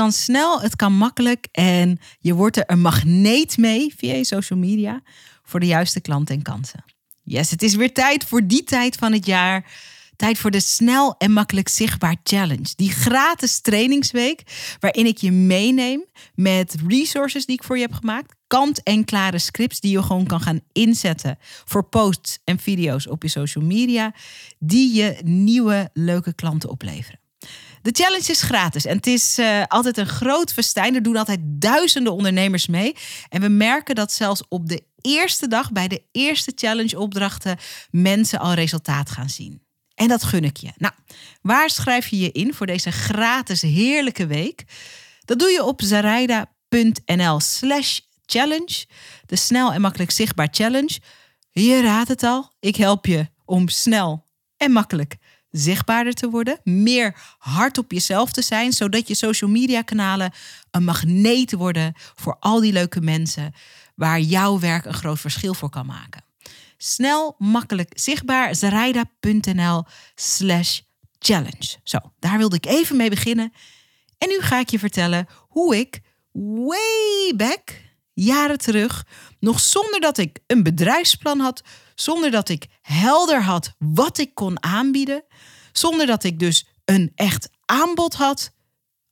kan snel, het kan makkelijk en je wordt er een magneet mee via je social media voor de juiste klanten en kansen. Yes, het is weer tijd voor die tijd van het jaar. Tijd voor de snel en makkelijk zichtbaar challenge. Die gratis trainingsweek waarin ik je meeneem met resources die ik voor je heb gemaakt. Kant-en-klare scripts die je gewoon kan gaan inzetten voor posts en video's op je social media. Die je nieuwe leuke klanten opleveren. De challenge is gratis en het is uh, altijd een groot festijn. Er doen altijd duizenden ondernemers mee. En we merken dat zelfs op de eerste dag, bij de eerste challenge-opdrachten, mensen al resultaat gaan zien. En dat gun ik je. Nou, waar schrijf je je in voor deze gratis heerlijke week? Dat doe je op zaraida.nl slash challenge. De snel en makkelijk zichtbaar challenge. Je raadt het al, ik help je om snel en makkelijk zichtbaarder te worden, meer hard op jezelf te zijn, zodat je social media kanalen een magneet worden voor al die leuke mensen waar jouw werk een groot verschil voor kan maken. Snel, makkelijk, zichtbaar, zaraida.nl slash challenge. Zo, daar wilde ik even mee beginnen. En nu ga ik je vertellen hoe ik way back, jaren terug, nog zonder dat ik een bedrijfsplan had, zonder dat ik helder had wat ik kon aanbieden, zonder dat ik dus een echt aanbod had,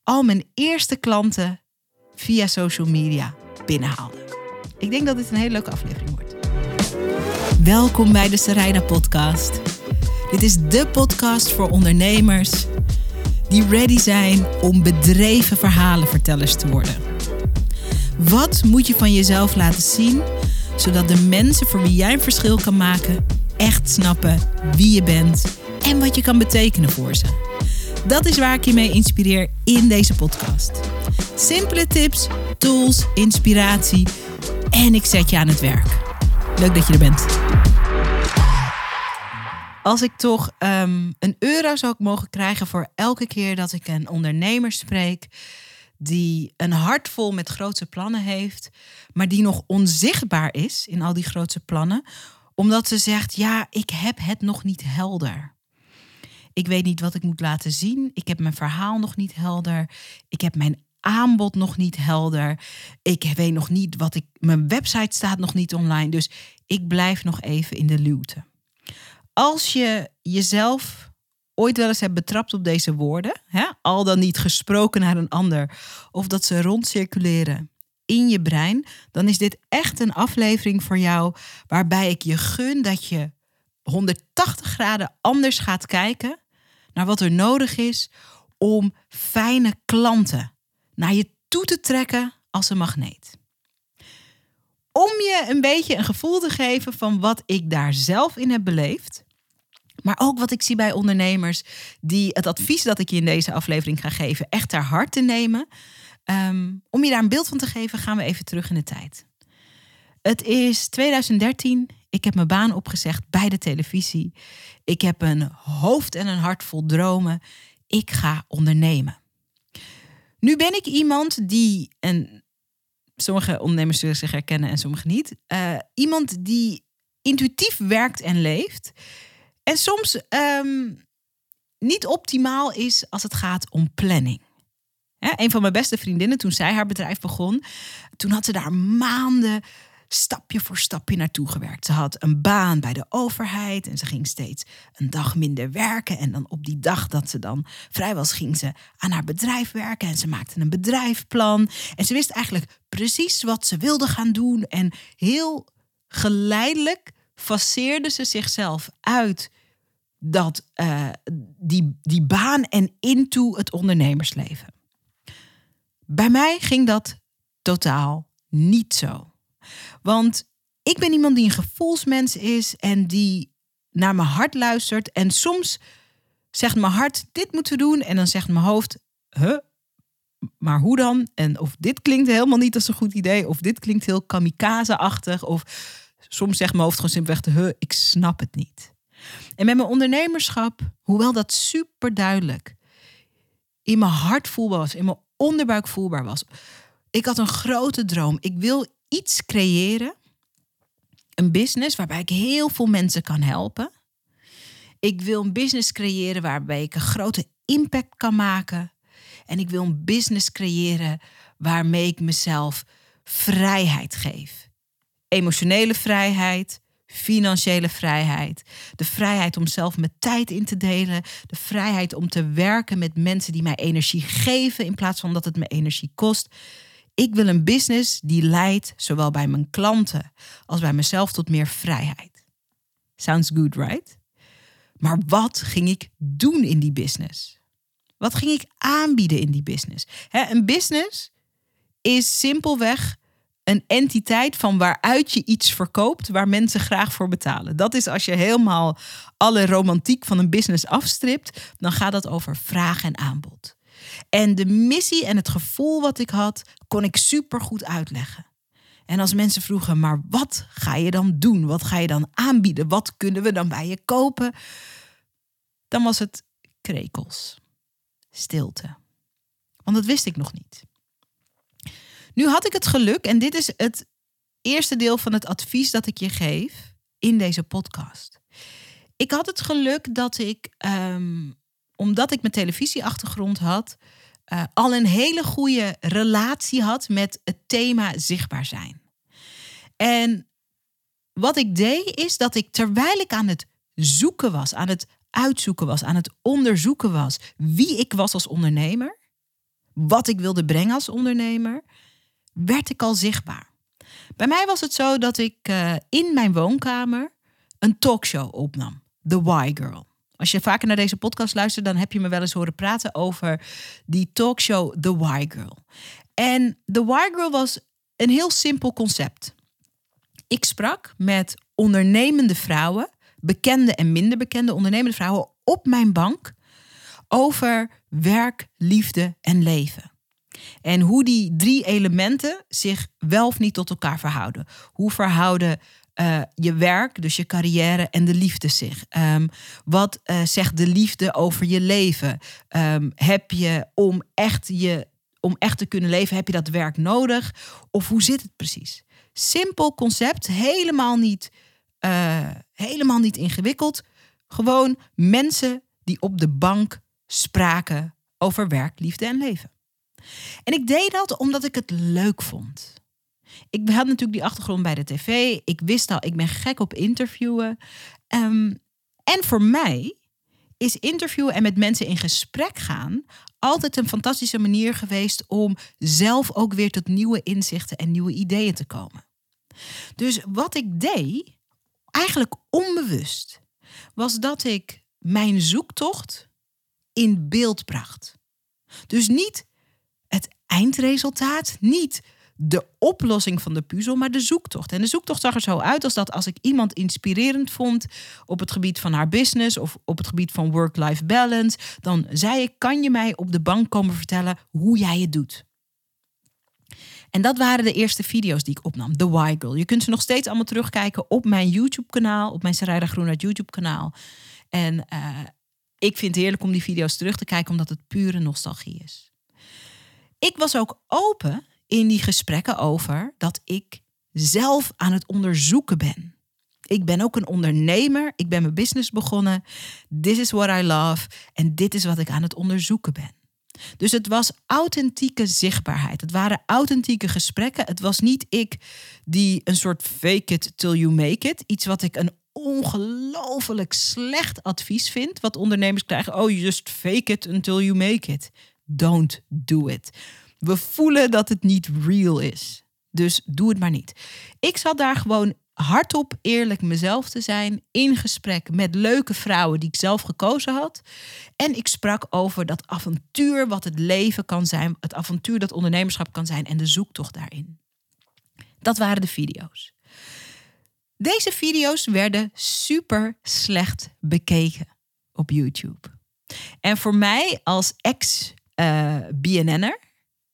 al mijn eerste klanten via social media binnenhaalde. Ik denk dat dit een hele leuke aflevering wordt. Welkom bij de Sarayda Podcast. Dit is de podcast voor ondernemers die ready zijn om bedreven verhalenvertellers te worden. Wat moet je van jezelf laten zien, zodat de mensen voor wie jij een verschil kan maken echt snappen wie je bent en wat je kan betekenen voor ze? Dat is waar ik je mee inspireer in deze podcast. Simpele tips, tools, inspiratie en ik zet je aan het werk. Leuk dat je er bent. Als ik toch um, een euro zou mogen krijgen voor elke keer dat ik een ondernemer spreek die een hart vol met grootse plannen heeft, maar die nog onzichtbaar is in al die grootse plannen, omdat ze zegt: Ja, ik heb het nog niet helder. Ik weet niet wat ik moet laten zien. Ik heb mijn verhaal nog niet helder. Ik heb mijn aanbod nog niet helder. Ik weet nog niet wat ik. Mijn website staat nog niet online. Dus ik blijf nog even in de luwte. Als je jezelf ooit wel eens hebt betrapt op deze woorden, hè, al dan niet gesproken naar een ander, of dat ze rondcirculeren in je brein, dan is dit echt een aflevering voor jou waarbij ik je gun dat je 180 graden anders gaat kijken naar wat er nodig is om fijne klanten naar je toe te trekken als een magneet. Om je een beetje een gevoel te geven van wat ik daar zelf in heb beleefd. Maar ook wat ik zie bij ondernemers die het advies dat ik je in deze aflevering ga geven echt ter harte nemen. Ehm, om je daar een beeld van te geven, gaan we even terug in de tijd. Het is 2013. Ik heb mijn baan opgezegd bij de televisie. Ik heb een hoofd en een hart vol dromen. Ik ga ondernemen. Nu ben ik iemand die, en sommige ondernemers zullen zich herkennen en sommige niet, uh, iemand die intuïtief werkt en leeft. En soms um, niet optimaal is als het gaat om planning. Een van mijn beste vriendinnen, toen zij haar bedrijf begon, toen had ze daar maanden stapje voor stapje naartoe gewerkt. Ze had een baan bij de overheid en ze ging steeds een dag minder werken. En dan op die dag dat ze dan vrij was, ging ze aan haar bedrijf werken en ze maakte een bedrijfplan. En ze wist eigenlijk precies wat ze wilde gaan doen. En heel geleidelijk faceerde ze zichzelf uit dat, uh, die, die baan en into het ondernemersleven. Bij mij ging dat totaal niet zo. Want ik ben iemand die een gevoelsmens is en die naar mijn hart luistert. En soms zegt mijn hart, dit moeten we doen. En dan zegt mijn hoofd, huh? Maar hoe dan? En of dit klinkt helemaal niet als een goed idee. Of dit klinkt heel kamikaze-achtig. Of soms zegt mijn hoofd gewoon simpelweg, huh, ik snap het niet. En met mijn ondernemerschap, hoewel dat super duidelijk in mijn hart voelbaar was, in mijn onderbuik voelbaar was. Ik had een grote droom. Ik wil iets creëren. Een business waarbij ik heel veel mensen kan helpen. Ik wil een business creëren waarbij ik een grote impact kan maken. En ik wil een business creëren waarmee ik mezelf vrijheid geef. Emotionele vrijheid, financiële vrijheid, de vrijheid om zelf mijn tijd in te delen, de vrijheid om te werken met mensen die mij energie geven in plaats van dat het me energie kost. Ik wil een business die leidt zowel bij mijn klanten als bij mezelf tot meer vrijheid. Sounds good, right? Maar wat ging ik doen in die business? Wat ging ik aanbieden in die business? een business is simpelweg een entiteit van waaruit je iets verkoopt waar mensen graag voor betalen. Dat is als je helemaal alle romantiek van een business afstript, dan gaat dat over vraag en aanbod. En de missie en het gevoel wat ik had, kon ik super goed uitleggen. En als mensen vroegen, maar wat ga je dan doen? Wat ga je dan aanbieden? Wat kunnen we dan bij je kopen? Dan was het krekels, stilte. Want dat wist ik nog niet. Nu had ik het geluk, en dit is het eerste deel van het advies dat ik je geef in deze podcast. Ik had het geluk dat ik, ehm, omdat ik mijn televisieachtergrond had, uh, al een hele goede relatie had met het thema zichtbaar zijn. En wat ik deed is dat ik terwijl ik aan het zoeken was, aan het uitzoeken was, aan het onderzoeken was wie ik was als ondernemer, wat ik wilde brengen als ondernemer, werd ik al zichtbaar. Bij mij was het zo dat ik uh, in mijn woonkamer een talkshow opnam. The Why Girl. Als je vaker naar deze podcast luistert, dan heb je me wel eens horen praten over die talkshow The Why Girl. En The Why Girl was een heel simpel concept. Ik sprak met ondernemende vrouwen, bekende en minder bekende ondernemende vrouwen op mijn bank over werk, liefde en leven. En hoe die drie elementen zich wel of niet tot elkaar verhouden. Hoe verhouden uh, je werk, dus je carrière en de liefde zich? Um, wat uh, zegt de liefde over je leven? Um, heb je om echt, je om echt te kunnen leven, heb je dat werk nodig? Of hoe zit het precies? Simpel concept, helemaal niet, uh, helemaal niet ingewikkeld. Gewoon mensen die op de bank spraken over werk, liefde en leven. En ik deed dat omdat ik het leuk vond. Ik had natuurlijk die achtergrond bij de tv. Ik wist al, ik ben gek op interviewen. Um, en voor mij is interviewen en met mensen in gesprek gaan altijd een fantastische manier geweest om zelf ook weer tot nieuwe inzichten en nieuwe ideeën te komen. Dus wat ik deed, eigenlijk onbewust, was dat ik mijn zoektocht in beeld bracht. Dus niet eindresultaat, niet de oplossing van de puzzel, maar de zoektocht. En de zoektocht zag er zo uit als dat als ik iemand inspirerend vond op het gebied van haar business of op het gebied van work-life balance, dan zei ik: kan je mij op de bank komen vertellen hoe jij het doet? En dat waren de eerste video's die ik opnam, The Why Girl. Je kunt ze nog steeds allemaal terugkijken op mijn YouTube-kanaal, op mijn Sarayda Groenart YouTube-kanaal. En uh, ik vind het heerlijk om die video's terug te kijken, omdat het pure nostalgie is. Ik was ook open in die gesprekken over dat ik zelf aan het onderzoeken ben. Ik ben ook een ondernemer. Ik ben mijn business begonnen. This is what I love. En dit is wat ik aan het onderzoeken ben. Dus het was authentieke zichtbaarheid. Het waren authentieke gesprekken. Het was niet ik die een soort fake it till you make it. Iets wat ik een ongelooflijk slecht advies vind. Wat ondernemers krijgen. Oh, just fake it until you make it. Don't do it. We voelen dat het niet real is. Dus doe het maar niet. Ik zat daar gewoon hardop eerlijk mezelf te zijn. In gesprek met leuke vrouwen die ik zelf gekozen had. En ik sprak over dat avontuur wat het leven kan zijn. Het avontuur dat ondernemerschap kan zijn en de zoektocht daarin. Dat waren de video's. Deze video's werden super slecht bekeken op YouTube. En voor mij als ex-BNN'er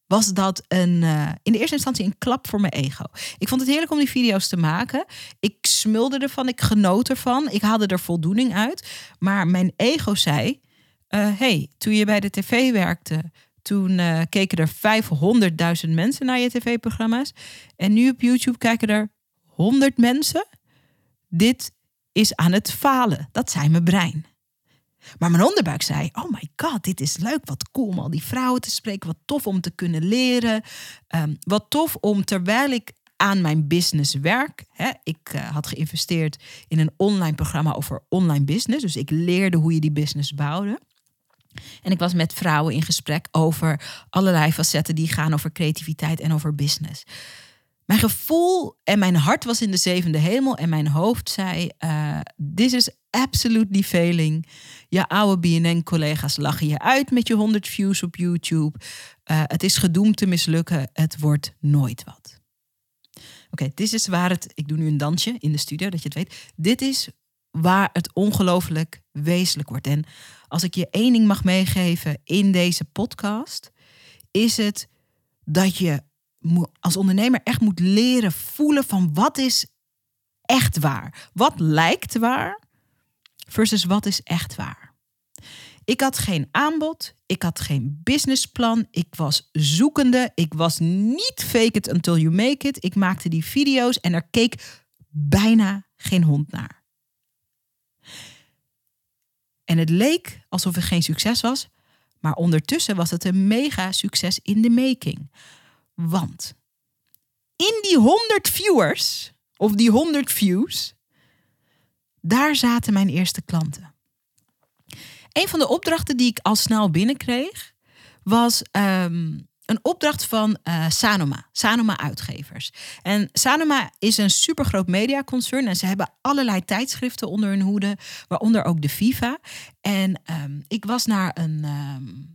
was dat een, uh, in de eerste instantie een klap voor mijn ego. Ik vond het heerlijk om die video's te maken. Ik smulde ervan, ik genoot ervan, ik haalde er voldoening uit. Maar mijn ego zei: uh, hey, toen je bij de tv werkte, toen uh, keken er 500.000 mensen naar je tv-programma's. En nu op YouTube kijken er 100 mensen. Dit is aan het falen. Dat zei mijn brein. Maar mijn onderbuik zei: Oh my god, dit is leuk. Wat cool om al die vrouwen te spreken. Wat tof om te kunnen leren. Ehm, wat tof om terwijl ik aan mijn business werk. Hè, ik eh, had geïnvesteerd in een online programma over online business. Dus ik leerde hoe je die business bouwde. En ik was met vrouwen in gesprek over allerlei facetten die gaan over creativiteit en over business. Mijn gevoel en mijn hart was in de zevende hemel en mijn hoofd zei: uh, This is absolutely failing. Je oude BNN-collega's lachen je uit met je 100 views op YouTube. Uh, het is gedoemd te mislukken. Het wordt nooit wat. Oké, dit is waar het. Ik doe nu een dansje in de studio, dat je het weet. Dit is waar het ongelooflijk wezenlijk wordt. En als ik je één ding mag meegeven in deze podcast, is het dat je als ondernemer echt moet leren voelen van wat is echt waar. Wat lijkt waar versus wat is echt waar. Ik had geen aanbod, ik had geen businessplan, ik was zoekende, ik was niet fake it until you make it. Ik maakte die video's en er keek bijna geen hond naar. En het leek alsof het geen succes was, maar ondertussen was het een mega succes in de making. Want in die 100 viewers, of die 100 views, daar zaten mijn eerste klanten. Een van de opdrachten die ik al snel binnenkreeg, was ehm, een opdracht van uh, Sanoma, Sanoma Uitgevers. En Sanoma is een supergroot mediaconcern en ze hebben allerlei tijdschriften onder hun hoede, waaronder ook de FIFA. En ehm, ik was naar een. Ehm,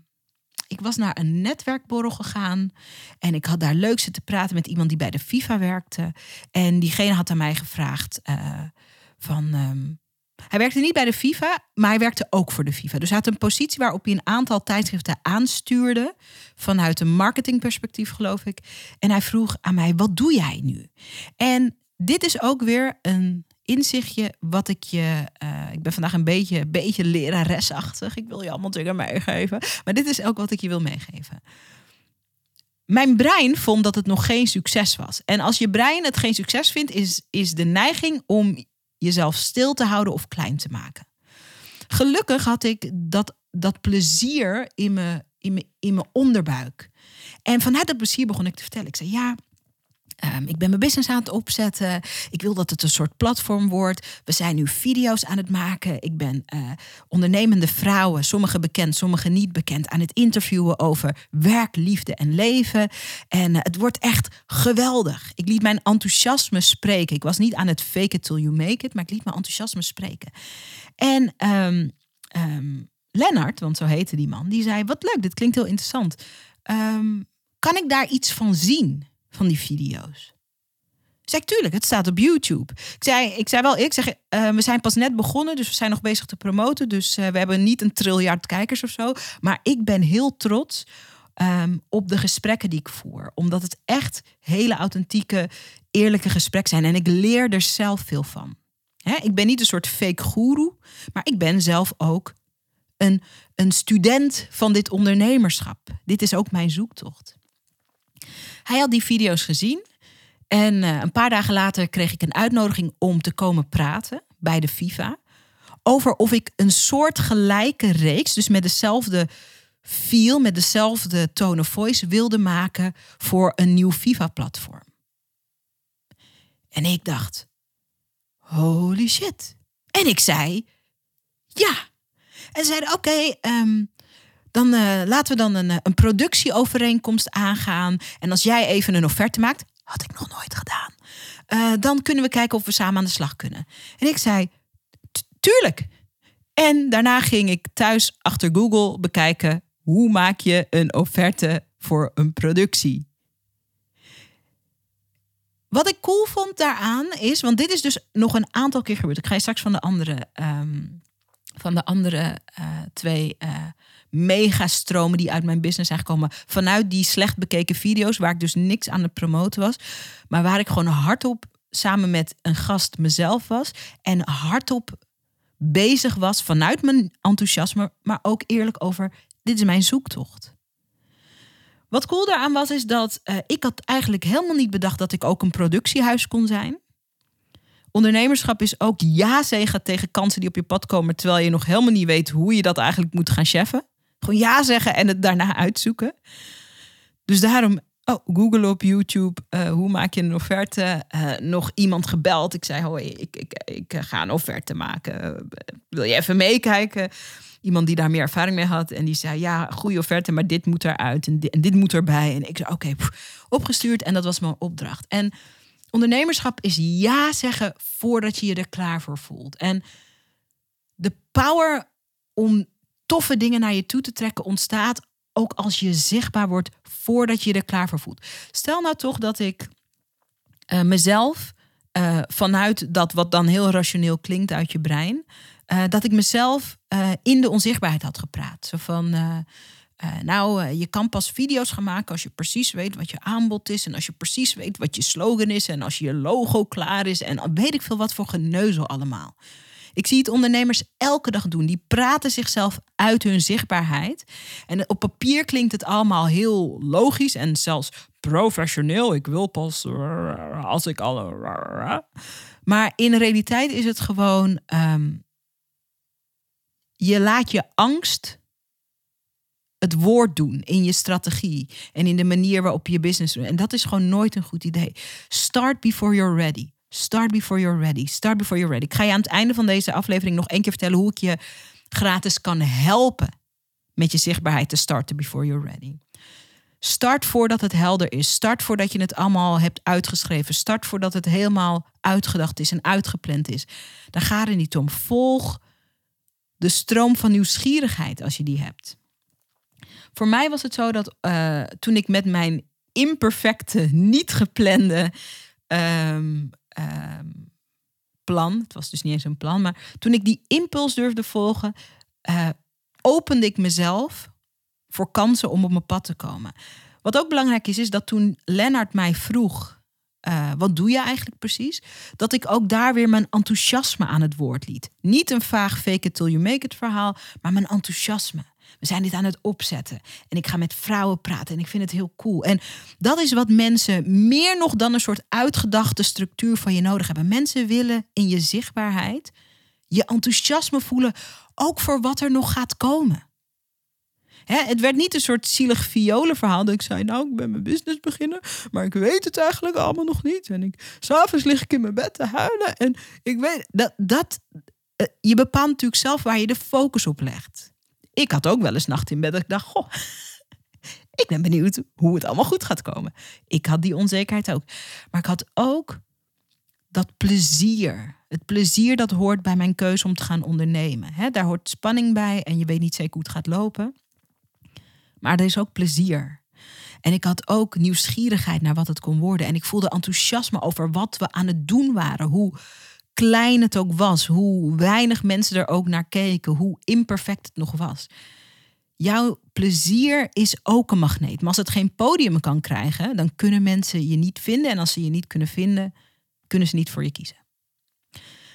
ik was naar een netwerkborrel gegaan en ik had daar leuk zitten praten met iemand die bij de FIFA werkte. En diegene had aan mij gevraagd uh, van, hij werkte niet bij de FIFA, maar hij werkte ook voor de FIFA. Dus hij had een positie waarop hij een aantal tijdschriften aanstuurde. Vanuit een marketingperspectief, geloof ik. En hij vroeg aan mij: wat doe jij nu? En dit is ook weer een inzichtje wat ik je. Uh, ik ben vandaag een beetje, beetje leraresachtig. Ik wil je allemaal dingen meegeven. Maar dit is ook wat ik je wil meegeven. Mijn brein vond dat het nog geen succes was. En als je brein het geen succes vindt, is, is de neiging om jezelf stil te houden of klein te maken. Gelukkig had ik dat, dat plezier in mijn, in, in mijn onderbuik. En vanuit dat plezier begon ik te vertellen. Ik zei, ja, Um, ik ben mijn business aan het opzetten. Ik wil dat het een soort platform wordt. We zijn nu video's aan het maken. Ik ben uh, ondernemende vrouwen, sommige bekend, sommige niet bekend, aan het interviewen over werk, liefde en leven. En uh, het wordt echt geweldig. Ik liet mijn enthousiasme spreken. Ik was niet aan het fake it till you make it, maar ik liet mijn enthousiasme spreken. En um, Lennart, want zo heette die man, die zei: Wat leuk, dit klinkt heel interessant. kan ik daar iets van zien? Van die video's? Zeg, tuurlijk, het staat op YouTube. Ik zei, ik zei wel, ik zeg, uh, we zijn pas net begonnen, dus we zijn nog bezig te promoten. Dus uh, we hebben niet een triljard kijkers of zo. Maar ik ben heel trots um, op de gesprekken die ik voer. Omdat het echt hele authentieke, eerlijke gesprekken zijn. En ik leer er zelf veel van. Ik ben niet een soort fake guru, maar ik ben zelf ook een, een student van dit ondernemerschap. Dit is ook mijn zoektocht. Hij had die video's gezien. En uh, een paar dagen later kreeg ik een uitnodiging om te komen praten bij de FIFA. Over of ik een soort gelijke reeks, dus met dezelfde feel, met dezelfde tone of voice wilde maken voor een nieuw FIFA-platform. En ik dacht, holy shit. En ik zei, ja. En ze zeiden, oké, okay, ehm, dan uh, laten we dan een, eh, een productieovereenkomst aangaan. En als jij even een offerte maakt, had ik nog nooit gedaan. Uh, dan kunnen we kijken of we samen aan de slag kunnen. En ik zei, tuurlijk. En daarna ging ik thuis achter Google bekijken hoe maak je een offerte voor een productie. Wat ik cool vond daaraan is, want dit is dus nog een aantal keer gebeurd. Ik ga je straks van de andere, um, van de andere twee megastromen die uit mijn business zijn gekomen. Vanuit die slecht bekeken video's, waar ik dus niks aan het promoten was. Maar waar ik gewoon hardop samen met een gast mezelf was. En hardop bezig was vanuit mijn enthousiasme, maar ook eerlijk over: dit is mijn zoektocht. Wat cool daaraan was, is dat uh, ik had eigenlijk helemaal niet bedacht dat ik ook een productiehuis kon zijn. Ondernemerschap is ook ja zeggen tegen kansen die op je pad komen, terwijl je nog helemaal niet weet hoe je dat eigenlijk moet gaan cheffen. Gewoon ja zeggen en het daarna uitzoeken. Dus daarom, oh, Google op YouTube, uh, hoe maak je een offerte? Uh, nog iemand gebeld. Ik zei, hoi, ik, ik, ik ga een offerte maken. Wil je even meekijken? Iemand die daar meer ervaring mee had. En die zei, ja, goede offerte, maar dit moet eruit en dit, moet erbij. En ik zei, oké, opgestuurd. En dat was mijn opdracht. En ondernemerschap is ja zeggen voordat je je er klaar voor voelt. En de power om toffe dingen naar je toe te trekken ontstaat ook als je zichtbaar wordt voordat je er klaar voor voelt. Stel nou toch dat ik uh, mezelf uh, vanuit dat wat dan heel rationeel klinkt uit je brein, uh, dat ik mezelf in de onzichtbaarheid had gepraat. Zo van. nou, je kan pas video's gaan maken als je precies weet wat je aanbod is. En als je precies weet wat je slogan is. En als je logo klaar is. En weet ik veel wat voor geneuzel allemaal. Ik zie het ondernemers elke dag doen. Die praten zichzelf uit hun zichtbaarheid. En op papier klinkt het allemaal heel logisch en zelfs professioneel. Ik wil pas als ik al. Maar in realiteit is het gewoon. Ehm, je laat je angst het woord doen in je strategie en in de manier waarop je business doet. En dat is gewoon nooit een goed idee. Start before you're ready. Start before you're ready. Start before you're ready. Ik ga je aan het einde van deze aflevering nog één keer vertellen hoe ik je gratis kan helpen met je zichtbaarheid te starten before you're ready. Start voordat het helder is. Start voordat je het allemaal hebt uitgeschreven. Start voordat het helemaal uitgedacht is en uitgepland is. Daar gaat het niet om. Volg de stroom van nieuwsgierigheid als je die hebt. Voor mij was het zo dat uh, toen ik met mijn imperfecte, niet geplande um, Ehm, plan. Het was dus niet eens een plan, maar toen ik die impuls durfde volgen, uh, opende ik mezelf voor kansen om op mijn pad te komen. Wat ook belangrijk is, is dat toen Lennart mij vroeg: uh, wat doe je eigenlijk precies? Dat ik ook daar weer mijn enthousiasme aan het woord liet. Niet een vaag fake it till you make it verhaal, maar mijn enthousiasme. We zijn dit aan het opzetten. En ik ga met vrouwen praten en ik vind het heel cool. En dat is wat mensen meer nog dan een soort uitgedachte structuur van je nodig hebben. Mensen willen in je zichtbaarheid je enthousiasme voelen, ook voor wat er nog gaat komen. het werd niet een soort zielig violenverhaal dat ik zei, nou, ik ben mijn business beginnen, maar ik weet het eigenlijk allemaal nog niet. En ik, s'avonds lig ik in mijn bed te huilen en ik weet dat, dat eh, je bepaalt natuurlijk zelf waar je de focus op legt. Ik had ook wel eens nacht in bed dat ik dacht, goh, ik ben benieuwd hoe het allemaal goed gaat komen. Ik had die onzekerheid ook. Maar ik had ook dat plezier. Het plezier dat hoort bij mijn keuze om te gaan ondernemen. He, daar hoort spanning bij en je weet niet zeker hoe het gaat lopen. Maar er is ook plezier. En ik had ook nieuwsgierigheid naar wat het kon worden. En ik voelde enthousiasme over wat we aan het doen waren. Hoe klein het ook was, hoe weinig mensen er ook naar keken, hoe imperfect het nog was. Jouw plezier is ook een magneet. Maar als het geen podium kan krijgen, dan kunnen mensen je niet vinden. En als ze je niet kunnen vinden, kunnen ze niet voor je kiezen.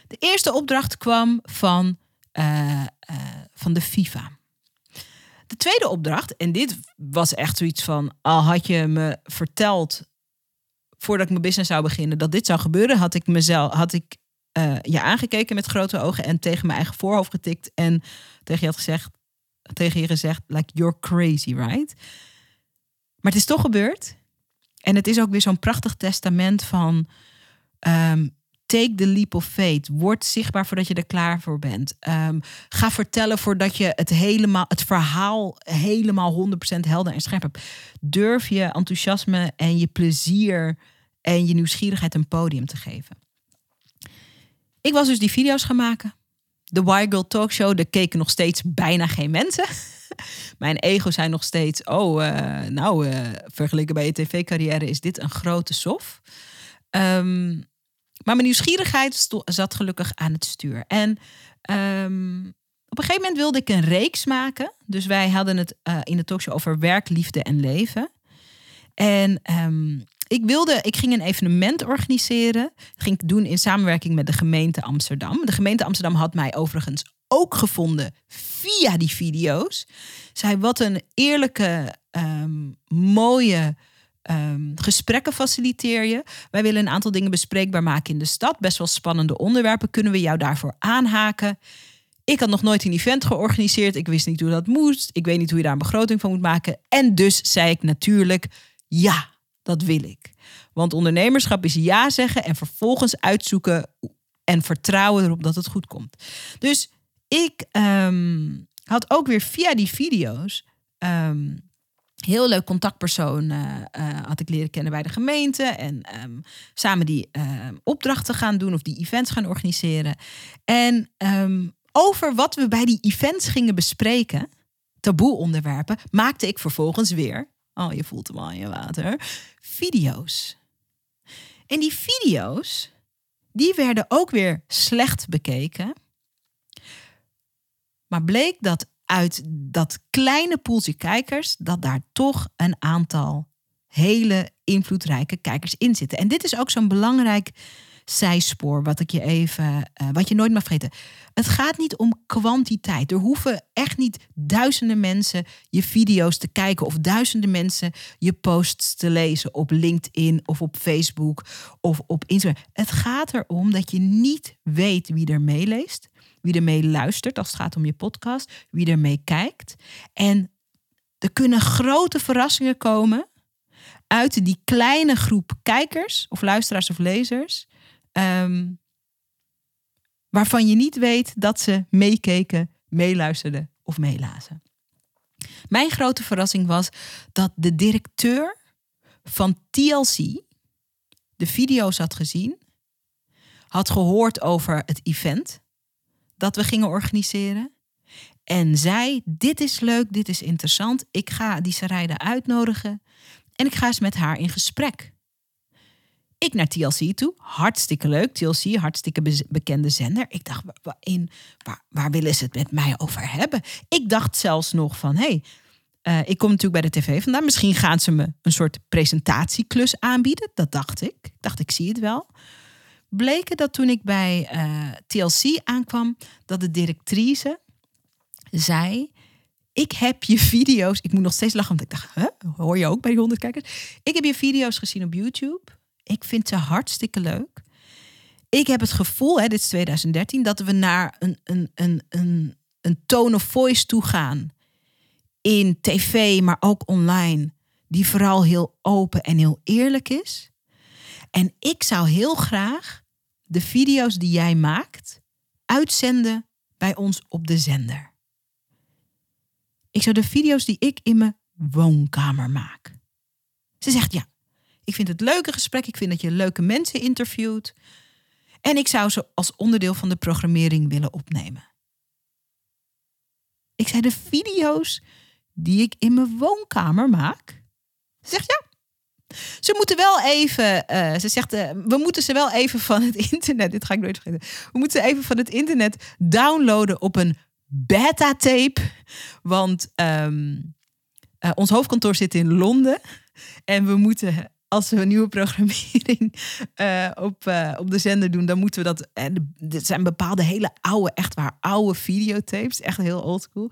De eerste opdracht kwam van, uh, uh, van de FIFA. De tweede opdracht, en dit was echt zoiets van: al had je me verteld voordat ik mijn business zou beginnen dat dit zou gebeuren, had ik mezelf, had ik uh, je aangekeken met grote ogen en tegen mijn eigen voorhoofd getikt en tegen je had gezegd, tegen je gezegd, like you're crazy, right? Maar het is toch gebeurd. En het is ook weer zo'n prachtig testament van um, take the leap of faith. Word zichtbaar voordat je er klaar voor bent. Um, ga vertellen voordat je het helemaal, het verhaal helemaal 100% helder en scherp hebt. Durf je enthousiasme en je plezier en je nieuwsgierigheid een podium te geven. Ik was dus die video's gaan maken. De Why Girl Talk Show, daar keken nog steeds bijna geen mensen. Mijn ego zei nog steeds, oh, uh, nou, uh, vergeleken bij je tv-carrière is dit een grote sof. Um, maar mijn nieuwsgierigheid zat gelukkig aan het stuur. En um, op een gegeven moment wilde ik een reeks maken. Dus wij hadden het uh, in de talkshow over werk, liefde en leven. En um, ik, wilde, ik ging een evenement organiseren. Dat ging ik doen in samenwerking met de gemeente Amsterdam. De gemeente Amsterdam had mij overigens ook gevonden via die video's. Zij wat een eerlijke, um, mooie ehm, gesprekken faciliteer je. Wij willen een aantal dingen bespreekbaar maken in de stad. Best wel spannende onderwerpen. Kunnen we jou daarvoor aanhaken? Ik had nog nooit een event georganiseerd. Ik wist niet hoe dat moest. Ik weet niet hoe je daar een begroting van moet maken. En dus zei ik natuurlijk: ja, dat wil ik. Want ondernemerschap is ja zeggen en vervolgens uitzoeken en vertrouwen erop dat het goed komt. Dus ik ehm, had ook weer via die video's. Um, heel leuk contactpersoon uh, had ik leren kennen bij de gemeente. En um, samen die opdrachten gaan doen of die events gaan organiseren. En over wat we bij die events gingen bespreken, taboe onderwerpen, maakte ik vervolgens weer, oh je voelt hem al in je water, video's. En die video's, die werden ook weer slecht bekeken. Maar bleek dat uit dat kleine poeltje kijkers, dat daar toch een aantal hele invloedrijke kijkers in zitten. En dit is ook zo'n belangrijk zijspoor, wat ik je even, uh, wat je nooit mag vergeten. Het gaat niet om kwantiteit. Er hoeven echt niet duizenden mensen je video's te kijken of duizenden mensen je posts te lezen op LinkedIn of op Facebook of op Instagram. Het gaat erom dat je niet weet wie er meeleest, wie er mee luistert als het gaat om je podcast, wie er mee kijkt. En er kunnen grote verrassingen komen uit die kleine groep kijkers of luisteraars of lezers Ehm, waarvan je niet weet dat ze meekeken, meeluisterden of meelazen. Mijn grote verrassing was dat de directeur van TLC de video's had gezien, had gehoord over het event dat we gingen organiseren en zei: Dit is leuk, dit is interessant. Ik ga die Sarayda uitnodigen en ik ga eens met haar in gesprek. Ik naar TLC toe. Hartstikke leuk. TLC, hartstikke bekende zender. Ik dacht, in, waar, waar willen ze het met mij over hebben? Ik dacht zelfs nog van, hé, hey, uh, ik kom natuurlijk bij de tv vandaan. Misschien gaan ze me een soort presentatieklus aanbieden. Dat dacht ik. Ik dacht, ik zie het wel. Bleken dat toen ik bij eh, TLC aankwam, dat de directrice zei... Ik heb je video's... Ik moet nog steeds lachen, want ik dacht, hoor je ook bij die honderd kijkers? Ik heb je video's gezien op YouTube. Ik vind ze hartstikke leuk. Ik heb het gevoel, hè, dit is 2013, dat we naar een, een, een, een, een tone of voice toe gaan. In tv, maar ook online. Die vooral heel open en heel eerlijk is. En ik zou heel graag de video's die jij maakt uitzenden bij ons op de zender. Ik zou de video's die ik in mijn woonkamer maak. Ze zegt ja, ik vind het leuke gesprek. Ik vind dat je leuke mensen interviewt. En ik zou ze als onderdeel van de programmering willen opnemen. Ik zei de video's die ik in mijn woonkamer maak. Ze zegt ja. Ze moeten wel even, uh, ze zegt, uh, we moeten ze wel even van het internet, dit ga ik nooit vergeten. We moeten ze even van het internet downloaden op een beta-tape. Want um, uh, ons hoofdkantoor zit in Londen. En we moeten als we een nieuwe programmering uh, op, uh, op de zender doen, dan moeten we dat. En dit zijn bepaalde hele oude, echt waar oude videotapes, echt heel oldschool.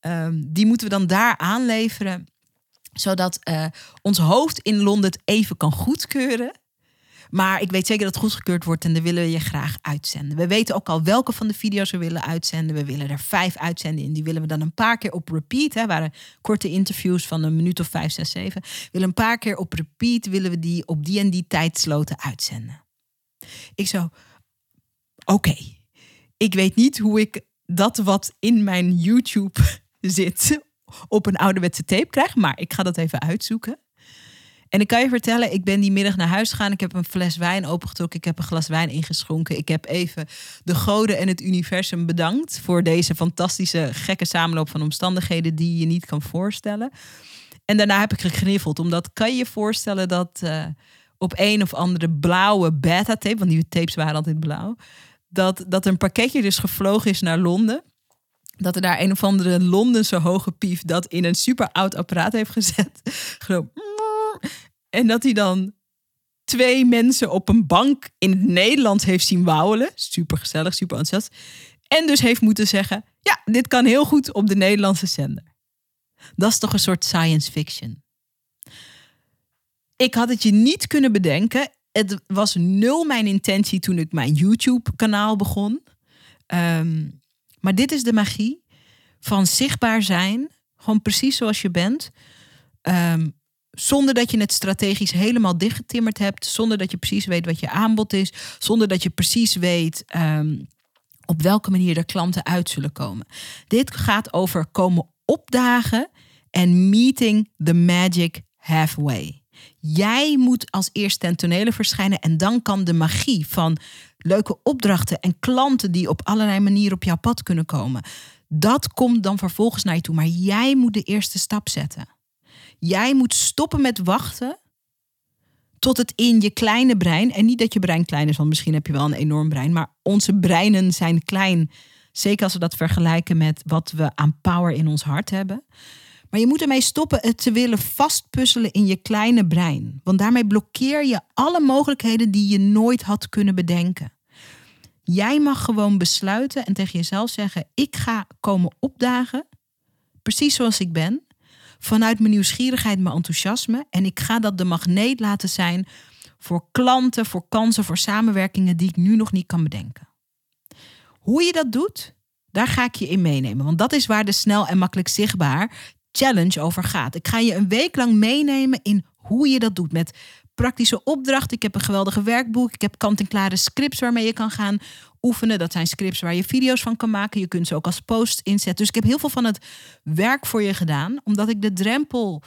Um, die moeten we dan daar aanleveren, zodat ons hoofd in Londen het even kan goedkeuren. Maar ik weet zeker dat het goedgekeurd wordt en dan willen we je graag uitzenden. We weten ook al welke van de video's we willen uitzenden. We willen er vijf uitzenden en die willen we dan een paar keer op repeat. Hè, waren korte interviews van een minuut of vijf, zes, zeven. We willen een paar keer op repeat, willen we die op die en die tijdsloten uitzenden. Ik zo, oké. Ik weet niet hoe ik dat wat in mijn YouTube zit op een ouderwetse tape krijg, maar ik ga dat even uitzoeken. En ik kan je vertellen, ik ben die middag naar huis gegaan. Ik heb een fles wijn opengetrokken. Ik heb een glas wijn ingeschonken. Ik heb even de goden en het universum bedankt voor deze fantastische, gekke samenloop van omstandigheden die je niet kan voorstellen. En daarna heb ik gegriffeld, omdat kan je je voorstellen dat uh, op een of andere blauwe beta-tape, want die tapes waren altijd blauw, dat, dat een pakketje dus gevlogen is naar Londen dat er daar een of andere Londense hoge pief dat in een super oud apparaat heeft gezet. Gewoon en dat hij dan twee mensen op een bank in het Nederlands heeft zien wauwelen. Super gezellig, super enthousiast. En dus heeft moeten zeggen: ja, dit kan heel goed op de Nederlandse zender. Dat is toch een soort science fiction. Ik had het je niet kunnen bedenken. Het was nul mijn intentie toen ik mijn YouTube-kanaal begon. Ehm, maar dit is de magie van zichtbaar zijn. Gewoon precies zoals je bent. Ehm, zonder dat je het strategisch helemaal dichtgetimmerd hebt. Zonder dat je precies weet wat je aanbod is. Zonder dat je precies weet ehm, op welke manier de klanten uit zullen komen. Dit gaat over komen opdagen en meeting the magic halfway. Jij moet als eerst ten tonele verschijnen en dan kan de magie van leuke opdrachten en klanten die op allerlei manieren op jouw pad kunnen komen. Dat komt dan vervolgens naar je toe, maar jij moet de eerste stap zetten. Jij moet stoppen met wachten tot het in je kleine brein, en niet dat je brein klein is, want misschien heb je wel een enorm brein, maar onze breinen zijn klein. Zeker als we dat vergelijken met wat we aan power in ons hart hebben. Maar je moet ermee stoppen het te willen vastpuzzelen in je kleine brein. Want daarmee blokkeer je alle mogelijkheden die je nooit had kunnen bedenken. Jij mag gewoon besluiten en tegen jezelf zeggen: ik ga komen opdagen, precies zoals ik ben, vanuit mijn nieuwsgierigheid, mijn enthousiasme. En ik ga dat de magneet laten zijn voor klanten, voor kansen, voor samenwerkingen die ik nu nog niet kan bedenken. Hoe je dat doet, daar ga ik je in meenemen. Want dat is waar de snel en makkelijk zichtbaar challenge over gaat. Ik ga je een week lang meenemen in hoe je dat doet. Met praktische opdrachten. Ik heb een geweldige werkboek. Ik heb kant-en-klare scripts waarmee je kan gaan oefenen. Dat zijn scripts waar je video's van kan maken. Je kunt ze ook als post inzetten. Dus ik heb heel veel van het werk voor je gedaan. Omdat ik de drempel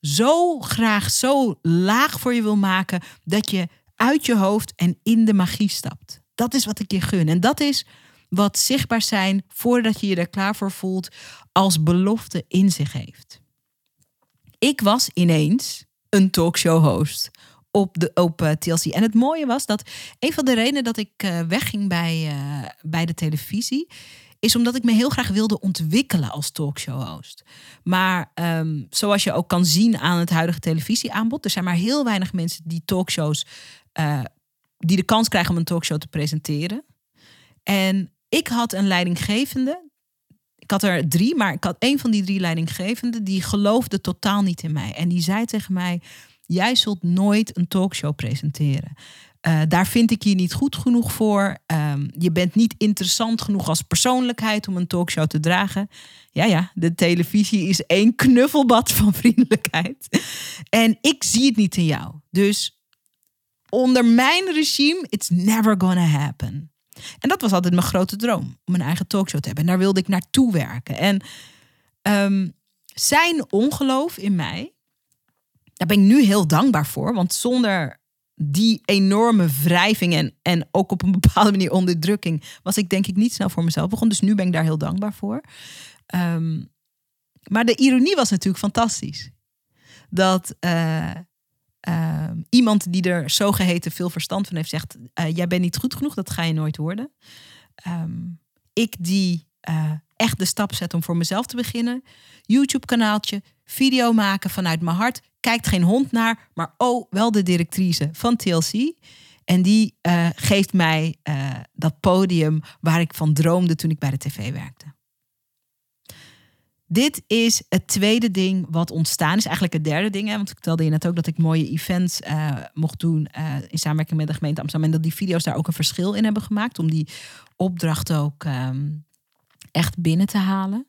zo graag zo laag voor je wil maken. Dat je uit je hoofd en in de magie stapt. Dat is wat ik je gun. En dat is wat zichtbaar zijn voordat je je er klaar voor voelt als belofte in zich heeft. Ik was ineens een talkshow host op, de, op uh, TLC. En het mooie was dat een van de redenen dat ik uh, wegging bij, uh, bij de televisie, is omdat ik me heel graag wilde ontwikkelen als talkshow host. Maar um, zoals je ook kan zien aan het huidige televisieaanbod, er zijn maar heel weinig mensen die talkshows, die de kans krijgen om een talkshow te presenteren. En ik had een leidinggevende. Ik had er drie, maar ik had een van die drie leidinggevenden die geloofde totaal niet in mij. En die zei tegen mij: Jij zult nooit een talkshow presenteren. Uh, daar vind ik je niet goed genoeg voor. Um, je bent niet interessant genoeg als persoonlijkheid om een talkshow te dragen. Ja, ja, de televisie is één knuffelbad van vriendelijkheid. En ik zie het niet in jou. Dus onder mijn regime, it's never gonna happen. En dat was altijd mijn grote droom, om een eigen talkshow te hebben. En daar wilde ik naartoe werken. En um, zijn ongeloof in mij, daar ben ik nu heel dankbaar voor. Want zonder die enorme wrijving en, en ook op een bepaalde manier onderdrukking, was ik denk ik niet snel voor mezelf begonnen. Dus nu ben ik daar heel dankbaar voor. Um, maar de ironie was natuurlijk fantastisch. Dat uh, uh, iemand die er zogeheten veel verstand van heeft, zegt: uh, Jij bent niet goed genoeg, dat ga je nooit worden. Um, ik die uh, echt de stap zet om voor mezelf te beginnen. YouTube-kanaaltje, video maken vanuit mijn hart. Kijkt geen hond naar, maar oh, wel de directrice van TLC. En die geeft mij dat podium waar ik van droomde toen ik bij de tv werkte. Dit is het tweede ding wat ontstaan is. Eigenlijk het derde ding. Hè, want ik vertelde je net ook dat ik mooie events uh, mocht doen in samenwerking met de gemeente Amsterdam. En dat die video's daar ook een verschil in hebben gemaakt. Om die opdracht ook um, echt binnen te halen.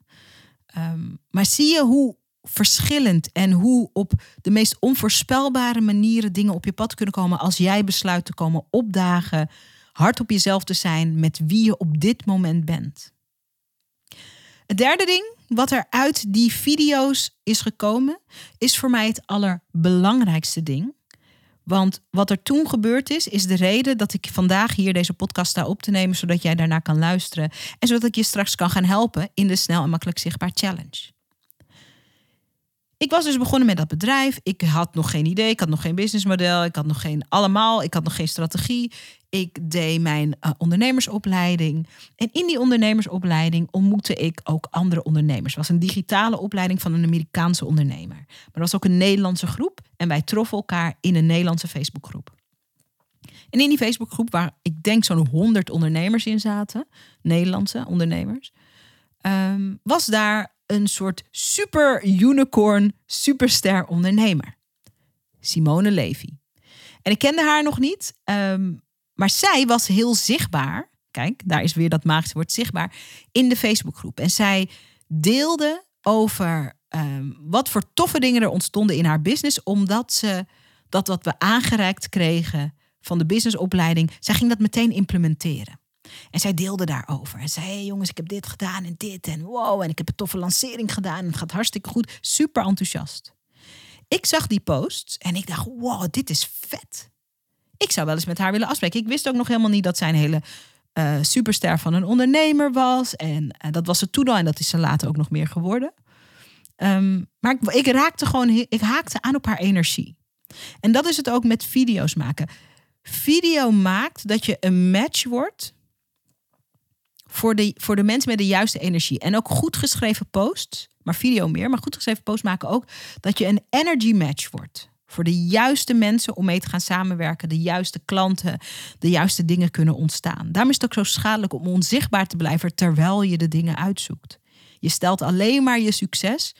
Um, maar zie je hoe verschillend en hoe op de meest onvoorspelbare manieren dingen op je pad kunnen komen als jij besluit te komen opdagen, hard op jezelf te zijn met wie je op dit moment bent. Het derde ding wat er uit die video's is gekomen, is voor mij het allerbelangrijkste ding. Want wat er toen gebeurd is, is de reden dat ik vandaag hier deze podcast sta op te nemen, zodat jij daarna kan luisteren en zodat ik je straks kan gaan helpen in de snel en makkelijk zichtbaar challenge. Ik was dus begonnen met dat bedrijf. Ik had nog geen idee, ik had nog geen businessmodel, ik had nog geen allemaal, ik had nog geen strategie. Ik deed mijn uh, ondernemersopleiding. En in die ondernemersopleiding ontmoette ik ook andere ondernemers. Het was een digitale opleiding van een Amerikaanse ondernemer. Maar er was ook een Nederlandse groep en wij troffen elkaar in een Nederlandse Facebookgroep. En in die Facebookgroep, waar ik denk zo'n 100 ondernemers in zaten, Nederlandse ondernemers, um, was daar een soort super unicorn, superster ondernemer. Simone Levy. En ik kende haar nog niet, ehm, maar zij was heel zichtbaar. Kijk, daar is weer dat magische woord zichtbaar in de Facebookgroep. En zij deelde over ehm, wat voor toffe dingen er ontstonden in haar business, omdat ze dat wat we aangereikt kregen van de businessopleiding, zij ging dat meteen implementeren. En zij deelde daarover. En zei: hey jongens, ik heb dit gedaan en dit. En wow, en ik heb een toffe lancering gedaan. En het gaat hartstikke goed. Super enthousiast. Ik zag die posts en ik dacht: wow, dit is vet. Ik zou wel eens met haar willen afspreken. Ik wist ook nog helemaal niet dat zij een hele uh, superster van een ondernemer was. En uh, dat was ze toen al en dat is ze later ook nog meer geworden. Um, maar ik, ik, raakte gewoon, ik haakte aan op haar energie. En dat is het ook met video's maken. Video maakt dat je een match wordt voor de, voor de mensen met de juiste energie. En ook goed geschreven posts, maar video meer, maar goed geschreven posts maken ook dat je een energy match wordt. Voor de juiste mensen om mee te gaan samenwerken, de juiste klanten, de juiste dingen kunnen ontstaan. Daarom is het ook zo schadelijk om onzichtbaar te blijven terwijl je de dingen uitzoekt. Je stelt alleen maar je succes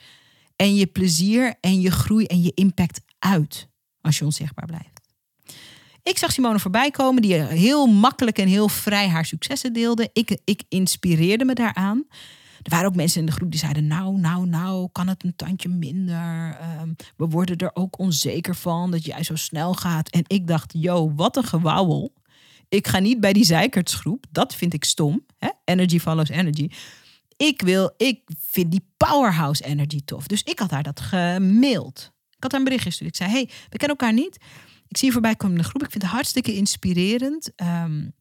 en je plezier en je groei en je impact uit als je onzichtbaar blijft. Ik zag Simone voorbij komen, die heel makkelijk en heel vrij haar successen deelde. Ik, ik inspireerde me daaraan. Er waren ook mensen in de groep die zeiden: Nou, nou, nou, kan het een tandje minder? Ehm, we worden er ook onzeker van dat jij zo snel gaat. En ik dacht: Yo, wat een gewauwel. Ik ga niet bij die zeikertsgroep. Dat vind ik stom. Hè? Energy follows energy. Ik wil, ik vind die powerhouse energy tof. Dus ik had haar dat gemaild. Ik had haar een bericht gestuurd. Ik zei: Hey, we kennen elkaar niet. Ik zie voorbij komen in groep. Ik vind het hartstikke inspirerend. Um,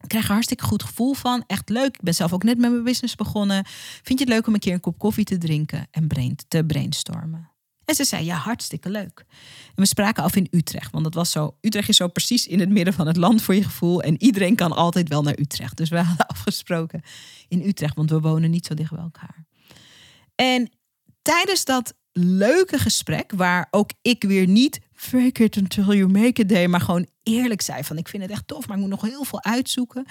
ik krijg hartstikke goed gevoel van. Echt leuk. Ik ben zelf ook net met mijn business begonnen. Vind je het leuk om een keer een kop koffie te drinken en brain, te brainstormen? En ze zei, ja, hartstikke leuk. En we spraken af in Utrecht. Want dat was zo, Utrecht is zo precies in het midden van het land voor je gevoel. En iedereen kan altijd wel naar Utrecht. Dus we hadden afgesproken in Utrecht, want we wonen niet zo dicht bij elkaar. En tijdens dat leuke gesprek, waar ook ik weer niet fake it until you make it day, maar gewoon eerlijk zei van ik vind het echt tof, maar ik moet nog heel veel uitzoeken.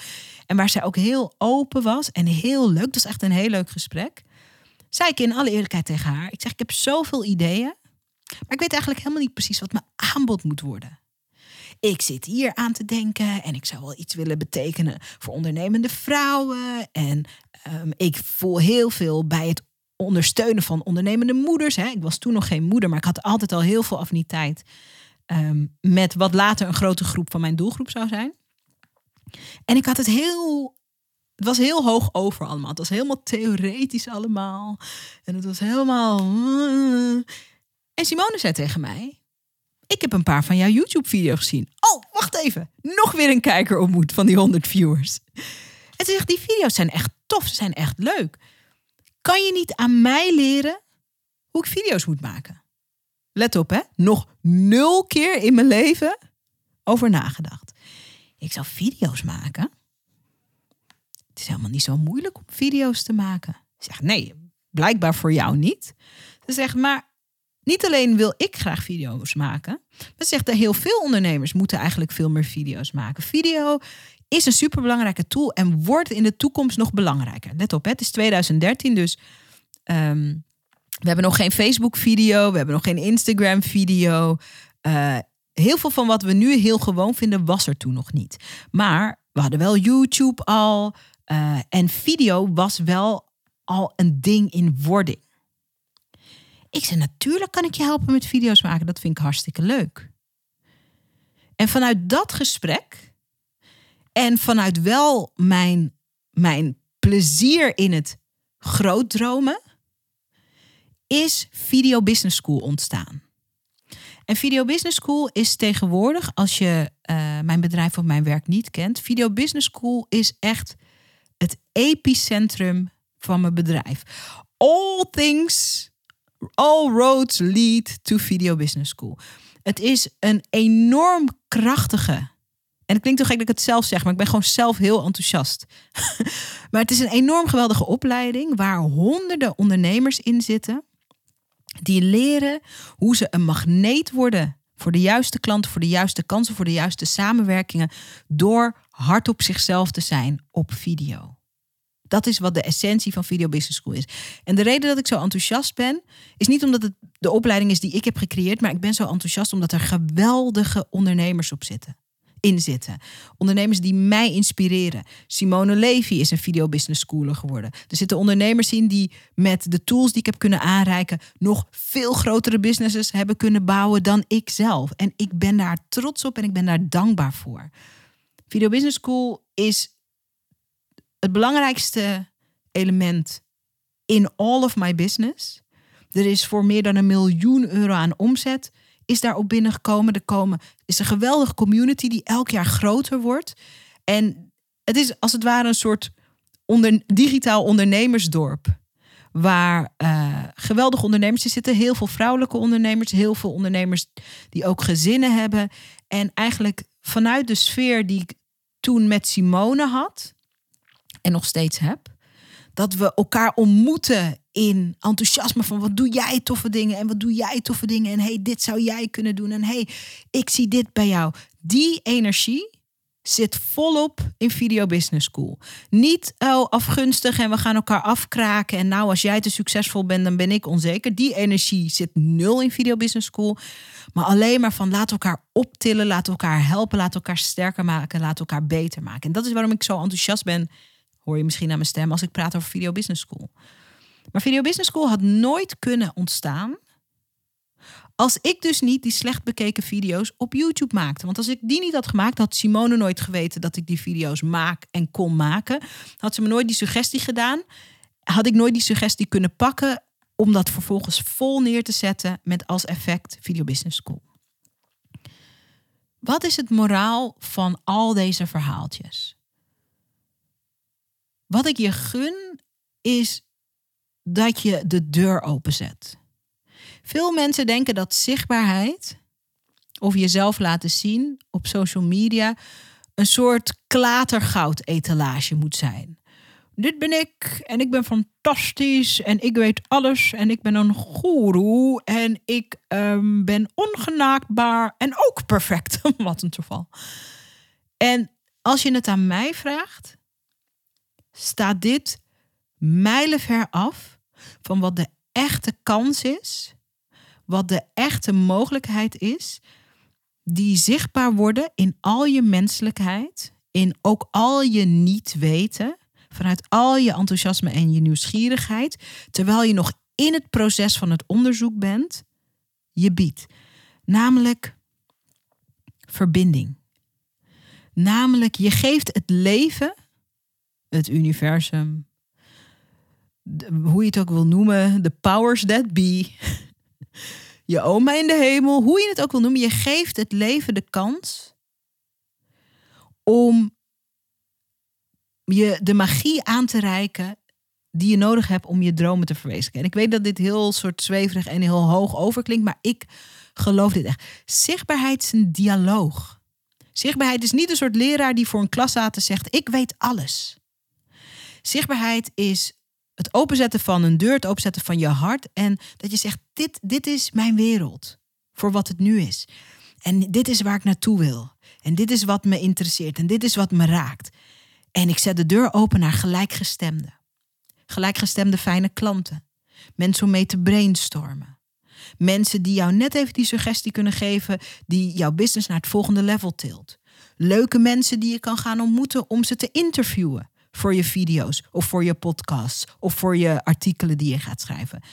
En waar zij ook heel open was en heel leuk, dat is echt een heel leuk gesprek. Zei ik in alle eerlijkheid tegen haar, ik zeg ik heb zoveel ideeën, maar ik weet eigenlijk helemaal niet precies wat mijn aanbod moet worden. Ik zit hier aan te denken en ik zou wel iets willen betekenen voor ondernemende vrouwen. En um, ik voel heel veel bij het ondersteunen van ondernemende moeders. Hè. Ik was toen nog geen moeder, maar ik had altijd al heel veel affiniteit um, met wat later een grote groep van mijn doelgroep zou zijn. En ik had het heel. Het was heel hoog over allemaal. Het was helemaal theoretisch allemaal. En het was helemaal. En Simone zei tegen mij: Ik heb een paar van jouw YouTube-video's gezien. Oh, wacht even. Nog weer een kijker ontmoet van die 100 viewers. En ze zegt: Die video's zijn echt tof. Ze zijn echt leuk. Kan je niet aan mij leren hoe ik video's moet maken? Let op, hè? Nog nul keer in mijn leven over nagedacht. Ik zou video's maken. Het is helemaal niet zo moeilijk om video's te maken. Ik zeg, nee, blijkbaar voor jou niet. Ze zegt, maar niet alleen wil ik graag video's maken, maar zegt dat heel veel ondernemers moeten eigenlijk veel meer video's maken. Video is een superbelangrijke tool en wordt in de toekomst nog belangrijker. Let op, het is 2013, dus ehm, we hebben nog geen Facebook-video, we hebben nog geen Instagram-video. Uh, heel veel van wat we nu heel gewoon vinden, was er toen nog niet. Maar we hadden wel YouTube al uh, en video was wel al een ding in wording. Ik zei, natuurlijk kan ik je helpen met video's maken. Dat vind ik hartstikke leuk. En vanuit dat gesprek en vanuit wel mijn, mijn plezier in het groot dromen, is Video Business School ontstaan. En Video Business School is tegenwoordig, als je uh, mijn bedrijf of mijn werk niet kent, Video Business School is echt het epicentrum van mijn bedrijf. All things, all roads lead to Video Business School. Het is een enorm krachtige en het klinkt toch gek dat ik het zelf zeg, maar ik ben gewoon zelf heel enthousiast. maar het is een enorm geweldige opleiding waar honderden ondernemers in zitten. Die leren hoe ze een magneet worden voor de juiste klanten, voor de juiste kansen, voor de juiste samenwerkingen. Door hard op zichzelf te zijn op video. Dat is wat de essentie van Video Business School is. En de reden dat ik zo enthousiast ben, is niet omdat het de opleiding is die ik heb gecreëerd, maar ik ben zo enthousiast omdat er geweldige ondernemers op zitten in zitten. Ondernemers die mij inspireren. Simone Levy is een video business schooler geworden. Er zitten ondernemers in die met de tools die ik heb kunnen aanreiken nog veel grotere businesses hebben kunnen bouwen dan ik zelf. En ik ben daar trots op en ik ben daar dankbaar voor. Video Business School is het belangrijkste element in all of my business. Er is voor meer dan een miljoen euro aan omzet is daarop binnengekomen. Er komen, is een geweldige community die elk jaar groter wordt. En het is als het ware een soort onder, digitaal ondernemersdorp. Waar uh, geweldige ondernemers zitten. Heel veel vrouwelijke ondernemers. Heel veel ondernemers die ook gezinnen hebben. En eigenlijk vanuit de sfeer die ik toen met Simone had. En nog steeds heb. Dat we elkaar ontmoeten in enthousiasme van wat doe jij toffe dingen en wat doe jij toffe dingen en hey, dit zou jij kunnen doen en hey, ik zie dit bij jou. Die energie zit volop in Video Business School. Niet oh, afgunstig en we gaan elkaar afkraken en nou als jij te succesvol bent dan ben ik onzeker. Die energie zit nul in Video Business School. Maar alleen maar van laat elkaar optillen, laat elkaar helpen, laat elkaar sterker maken, laat elkaar beter maken. En dat is waarom ik zo enthousiast ben, hoor je misschien aan mijn stem als ik praat over Video Business School. Maar Video Business School had nooit kunnen ontstaan als ik dus niet die slecht bekeken video's op YouTube maakte. Want als ik die niet had gemaakt, had Simone nooit geweten dat ik die video's maak en kon maken. Had ze me nooit die suggestie gedaan. Had ik nooit die suggestie kunnen pakken om dat vervolgens vol neer te zetten met als effect Video Business School. Wat is het moraal van al deze verhaaltjes? Wat ik je gun is dat je de deur openzet. Veel mensen denken dat zichtbaarheid of jezelf laten zien op social media een soort klatergoud-etalage moet zijn. Dit ben ik en ik ben fantastisch en ik weet alles en ik ben een goeroe en ik um, ben ongenaakbaar en ook perfect. Wat een toeval. En als je het aan mij vraagt, staat dit mijlenver af van wat de echte kans is, wat de echte mogelijkheid is, die zichtbaar worden in al je menselijkheid, in ook al je niet weten, vanuit al je enthousiasme en je nieuwsgierigheid, terwijl je nog in het proces van het onderzoek bent, je biedt. Namelijk verbinding. Namelijk, je geeft het leven, het universum, hoe je het ook wil noemen, de powers that be, je oma in de hemel, hoe je het ook wil noemen, je geeft het leven de kans om je de magie aan te reiken die je nodig hebt om je dromen te verwezenlijken. En ik weet dat dit heel soort zweverig en heel hoog overklinkt, maar ik geloof dit echt. Zichtbaarheid is een dialoog. Zichtbaarheid is niet een soort leraar die voor een klas staat en zegt: Ik weet alles. Zichtbaarheid is het openzetten van een deur, het openzetten van je hart. En dat je zegt, dit, dit is mijn wereld. Voor wat het nu is. En dit is waar ik naartoe wil. En dit is wat me interesseert. En dit is wat me raakt. En ik zet de deur open naar gelijkgestemde. Gelijkgestemde fijne klanten. Mensen om mee te brainstormen. Mensen die jou net even die suggestie kunnen geven die jouw business naar het volgende level tilt. Leuke mensen die je kan gaan ontmoeten om ze te interviewen voor je video's of voor je podcasts of voor je artikelen die je gaat schrijven.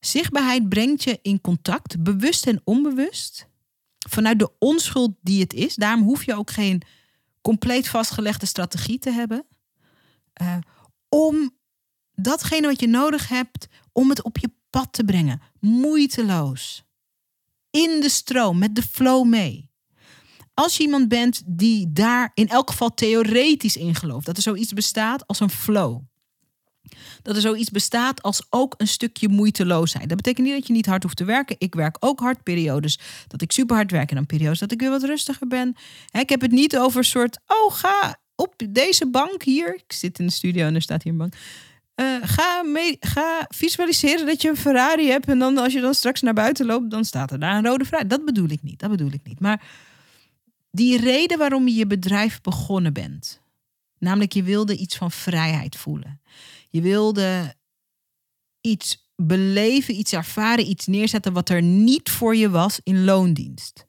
Zichtbaarheid brengt je in contact, bewust en onbewust, vanuit de onschuld die het is. Daarom hoef je ook geen compleet vastgelegde strategie te hebben. Uh, om datgene wat je nodig hebt, om het op je pad te brengen. Moeiteloos. In de stroom, met de flow mee als je iemand bent die daar in elk geval theoretisch in gelooft, dat er zoiets bestaat als een flow. Dat er zoiets bestaat als ook een stukje moeiteloosheid. Dat betekent niet dat je niet hard hoeft te werken. Ik werk ook hard periodes dat ik super hard werk en dan periodes dat ik weer wat rustiger ben. Ik heb het niet over een soort, oh ga op deze bank hier. Ik zit in de studio en er staat hier een bank. Uh, ga, mee, ga visualiseren dat je een Ferrari hebt. En dan als je dan straks naar buiten loopt, dan staat er daar een rode Ferrari. Dat bedoel ik niet. Dat bedoel ik niet. Maar die reden waarom je je bedrijf begonnen bent, Namelijk, je wilde iets van vrijheid voelen. Je wilde iets beleven, iets ervaren, iets neerzetten wat er niet voor je was in loondienst.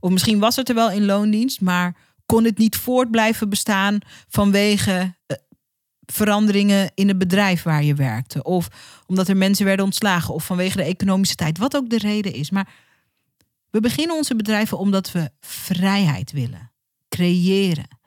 Of misschien was het er wel in loondienst, maar kon het niet voort blijven bestaan vanwege eh, veranderingen in het bedrijf waar je werkte. Of omdat er mensen werden ontslagen. Of vanwege de economische tijd. Wat ook de reden is. Maar we beginnen onze bedrijven omdat we vrijheid willen. Creëren.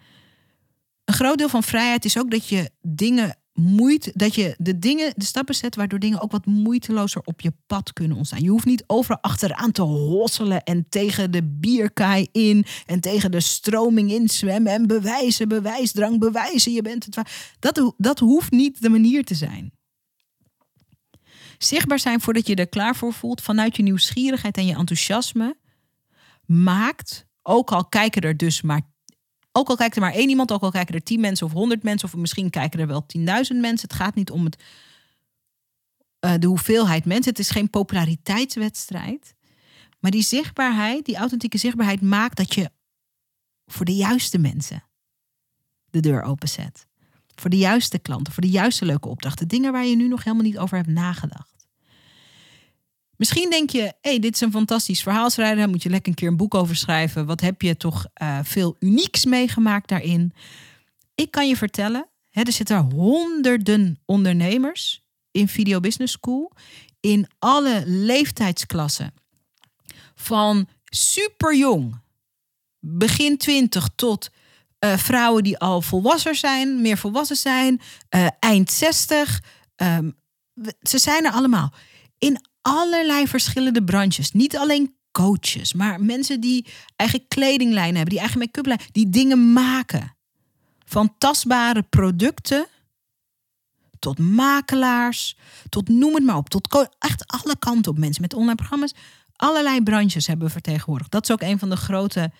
Een groot deel van vrijheid is ook dat je dingen moeite, dat je de dingen, de stappen zet waardoor dingen ook wat moeitelozer op je pad kunnen ontstaan. Je hoeft niet overal achteraan te hosselen en tegen de bierkaai in en tegen de stroming in zwemmen en bewijzen, bewijsdrang, bewijzen. Je bent het. Dat, dat hoeft niet de manier te zijn. Zichtbaar zijn voordat je er klaar voor voelt vanuit je nieuwsgierigheid en je enthousiasme maakt, ook al kijken er dus maar ook al kijkt er maar één iemand, ook al kijken er tien mensen of honderd mensen, of misschien kijken er wel tienduizend mensen. Het gaat niet om het, uh, de hoeveelheid mensen. Het is geen populariteitswedstrijd. Maar die zichtbaarheid, die authentieke zichtbaarheid, maakt dat je voor de juiste mensen de deur openzet. Voor de juiste klanten, voor de juiste leuke opdrachten. Dingen waar je nu nog helemaal niet over hebt nagedacht. Misschien denk je, hé, hey, dit is een fantastisch verhaalschrijver. Daar moet je lekker een keer een boek over schrijven. Wat heb je toch uh, veel unieks meegemaakt daarin? Ik kan je vertellen, hè, er zitten honderden ondernemers in Video Business School. In alle leeftijdsklassen. Van super jong, begin 20 tot uh, vrouwen die al volwassen zijn, meer volwassen zijn, uh, eind 60. Um, ze zijn er allemaal. In allerlei verschillende branches. Niet alleen coaches, maar mensen die eigen kledinglijnen hebben, die eigen make-up lijn, die dingen maken. Van tastbare producten tot makelaars, tot noem het maar op, tot echt alle kanten op mensen met online programma's. Allerlei branches hebben we vertegenwoordigd. Dat is ook een van de grote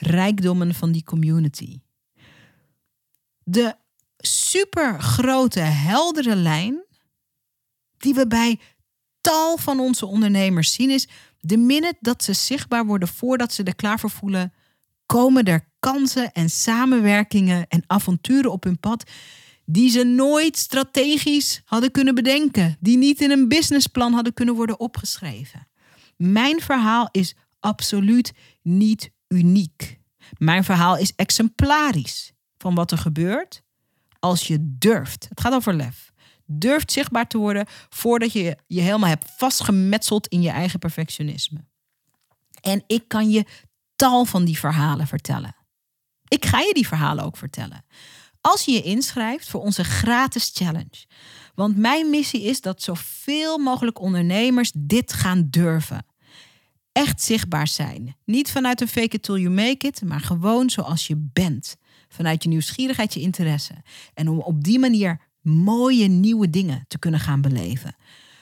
rijkdommen van die community. De super grote, heldere lijn die we bij tal van onze ondernemers zien is, de minute dat ze zichtbaar worden voordat ze er klaar voor voelen, komen er kansen en samenwerkingen en avonturen op hun pad die ze nooit strategisch hadden kunnen bedenken, die niet in een businessplan hadden kunnen worden opgeschreven. Mijn verhaal is absoluut niet uniek. Mijn verhaal is exemplarisch van wat er gebeurt als je durft. Het gaat over lef durft zichtbaar te worden voordat je je helemaal hebt vastgemetseld in je eigen perfectionisme. En ik kan je tal van die verhalen vertellen. Ik ga je die verhalen ook vertellen. Als je je inschrijft voor onze gratis challenge. Want mijn missie is dat zoveel mogelijk ondernemers dit gaan durven. Echt zichtbaar zijn. Niet vanuit een fake it till you make it, maar gewoon zoals je bent. Vanuit je nieuwsgierigheid, je interesse. En om op die manier mooie nieuwe dingen te kunnen gaan beleven.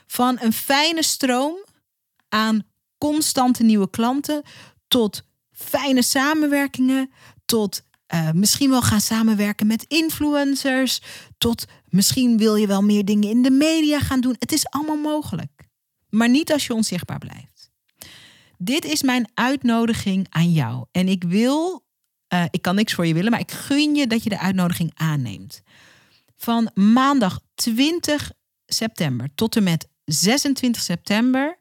Van een fijne stroom aan constante nieuwe klanten tot fijne samenwerkingen, tot uh, misschien wel gaan samenwerken met influencers, tot misschien wil je wel meer dingen in de media gaan doen. Het is allemaal mogelijk, maar niet als je onzichtbaar blijft. Dit is mijn uitnodiging aan jou en ik wil, uh, ik kan niks voor je willen, maar ik gun je dat je de uitnodiging aanneemt van maandag 20 september tot en met 26 september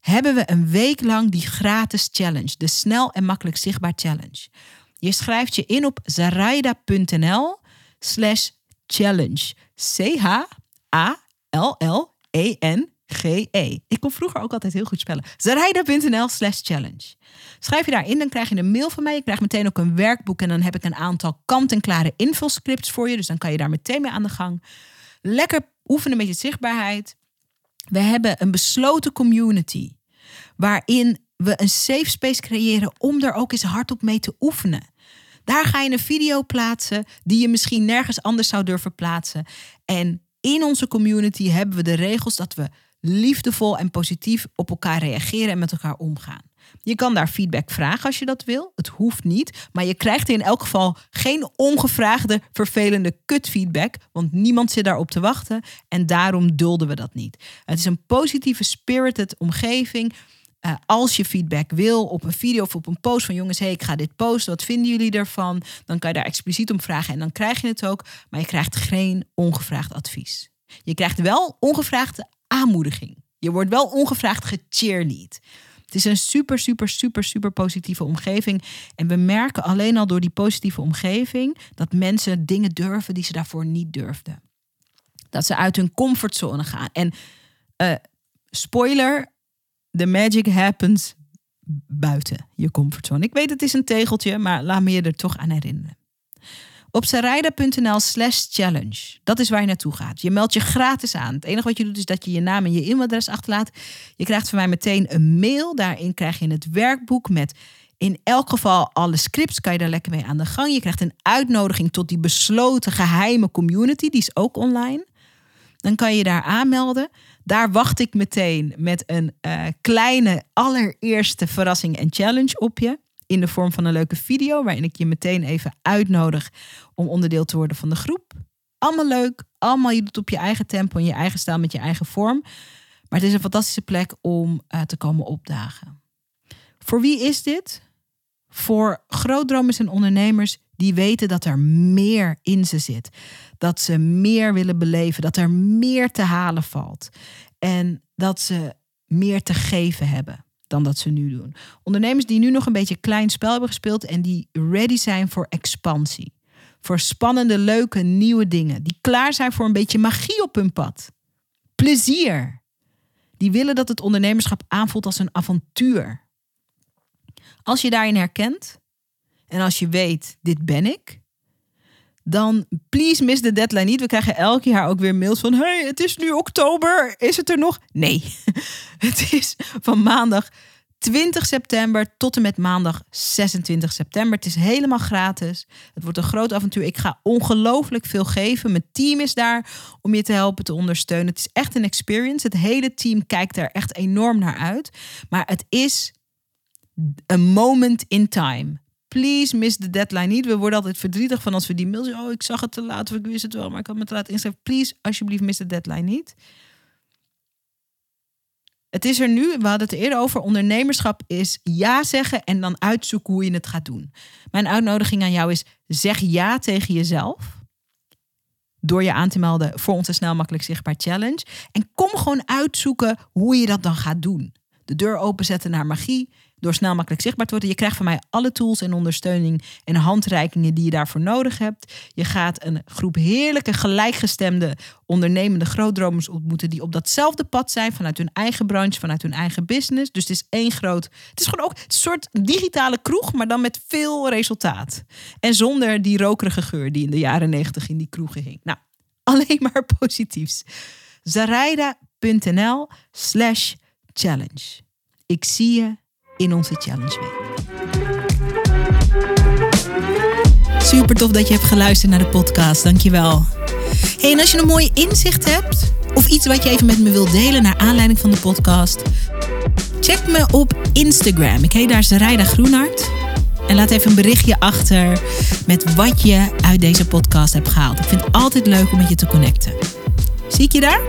hebben we een week lang die gratis challenge, de snel en makkelijk zichtbaar challenge. Je schrijft je in op zaraida.nl slash challenge. C-H-A-L-L-E-N G-E. Ik kon vroeger ook altijd heel goed spellen. Zaraida.nl slash challenge. Schrijf je daarin, dan krijg je een mail van mij. Je krijgt meteen ook een werkboek en dan heb ik een aantal kant-en-klare invulscripts voor je. Dus dan kan je daar meteen mee aan de gang. Lekker oefenen met je zichtbaarheid. We hebben een besloten community waarin we een safe space creëren om er ook eens hardop mee te oefenen. Daar ga je een video plaatsen die je misschien nergens anders zou durven plaatsen. En in onze community hebben we de regels dat we liefdevol en positief op elkaar reageren en met elkaar omgaan. Je kan daar feedback vragen als je dat wil. Het hoeft niet. Maar je krijgt in elk geval geen ongevraagde, vervelende kutfeedback. Want niemand zit daarop te wachten. En daarom dulden we dat niet. Het is een positieve, spirited omgeving. eh, als je feedback wil op een video of op een post van jongens, hey, ik ga dit posten, wat vinden jullie ervan? Dan kan je daar expliciet om vragen en dan krijg je het ook, maar je krijgt geen ongevraagd advies. Je krijgt wel ongevraagde aanmoediging. Je wordt wel ongevraagd gecheerlead. Het is een super, super, super, super positieve omgeving. En we merken alleen al door die positieve omgeving dat mensen dingen durven die ze daarvoor niet durfden. Dat ze uit hun comfortzone gaan. En uh, spoiler, the magic happens buiten je comfortzone. Ik weet het is een tegeltje, maar laat me je er toch aan herinneren. Op sarijda.nl slash challenge. Dat is waar je naartoe gaat. Je meldt je gratis aan. Het enige wat je doet is dat je je naam en je e-mailadres achterlaat. Je krijgt van mij meteen een mail. Daarin krijg je het werkboek met in elk geval alle scripts. Kan je daar lekker mee aan de gang. Je krijgt een uitnodiging tot die besloten geheime community. Die is ook online. Dan kan je daar aanmelden. Daar wacht ik meteen met een uh, kleine allereerste verrassing en challenge op je. In de vorm van een leuke video, waarin ik je meteen even uitnodig om onderdeel te worden van de groep. Allemaal leuk, allemaal je doet op je eigen tempo en je eigen stijl met je eigen vorm. Maar het is een fantastische plek om uh, te komen opdagen. Voor wie is dit? Voor grootdromers en ondernemers die weten dat er meer in ze zit. Dat ze meer willen beleven, dat er meer te halen valt. En dat ze meer te geven hebben dan dat ze nu doen. Ondernemers die nu nog een beetje klein spel hebben gespeeld en die ready zijn voor expansie. Voor spannende, leuke, nieuwe dingen. Die klaar zijn voor een beetje magie op hun pad. Plezier. Die willen dat het ondernemerschap aanvoelt als een avontuur. Als je daarin herkent, en als je weet, dit ben ik, dan please miss de deadline niet. We krijgen elk jaar ook weer mails van: hey, het is nu oktober, is het er nog? Nee, het is van maandag 20 september tot en met maandag 26 september. Het is helemaal gratis. Het wordt een groot avontuur. Ik ga ongelooflijk veel geven. Mijn team is daar om je te helpen, te ondersteunen. Het is echt een experience. Het hele team kijkt er echt enorm naar uit. Maar het is een moment in time please miss de deadline niet. We worden altijd verdrietig van als we die mail zien. Oh, ik zag het te laat of ik wist het wel, maar ik had me te laat inschrijven. Please, alsjeblieft, miss de deadline niet. Het is er nu, we hadden het eerder over, ondernemerschap is ja zeggen en dan uitzoeken hoe je het gaat doen. Mijn uitnodiging aan jou is, zeg ja tegen jezelf. Door je aan te melden voor onze snel makkelijk zichtbaar challenge. En kom gewoon uitzoeken hoe je dat dan gaat doen. De deur openzetten naar magie door snel makkelijk zichtbaar te worden. Je krijgt van mij alle tools en ondersteuning en handreikingen die je daarvoor nodig hebt. Je gaat een groep heerlijke, gelijkgestemde, ondernemende grootdromers ontmoeten die op datzelfde pad zijn vanuit hun eigen branche, vanuit hun eigen business. Dus het is één groot. Het is gewoon ook een soort digitale kroeg, maar dan met veel resultaat. En zonder die rokerige geur die in de jaren negentig in die kroegen hing. Nou, alleen maar positiefs. Zaraida.nl slash challenge. Ik zie je in onze Challenge Week. Super tof dat je hebt geluisterd naar de podcast. Dankjewel. Hey, en als je een mooi inzicht hebt of iets wat je even met me wilt delen naar aanleiding van de podcast, check me op Instagram. Ik heet daar Zarijda Groenhart. En laat even een berichtje achter met wat je uit deze podcast hebt gehaald. Ik vind het altijd leuk om met je te connecten. Zie ik je daar?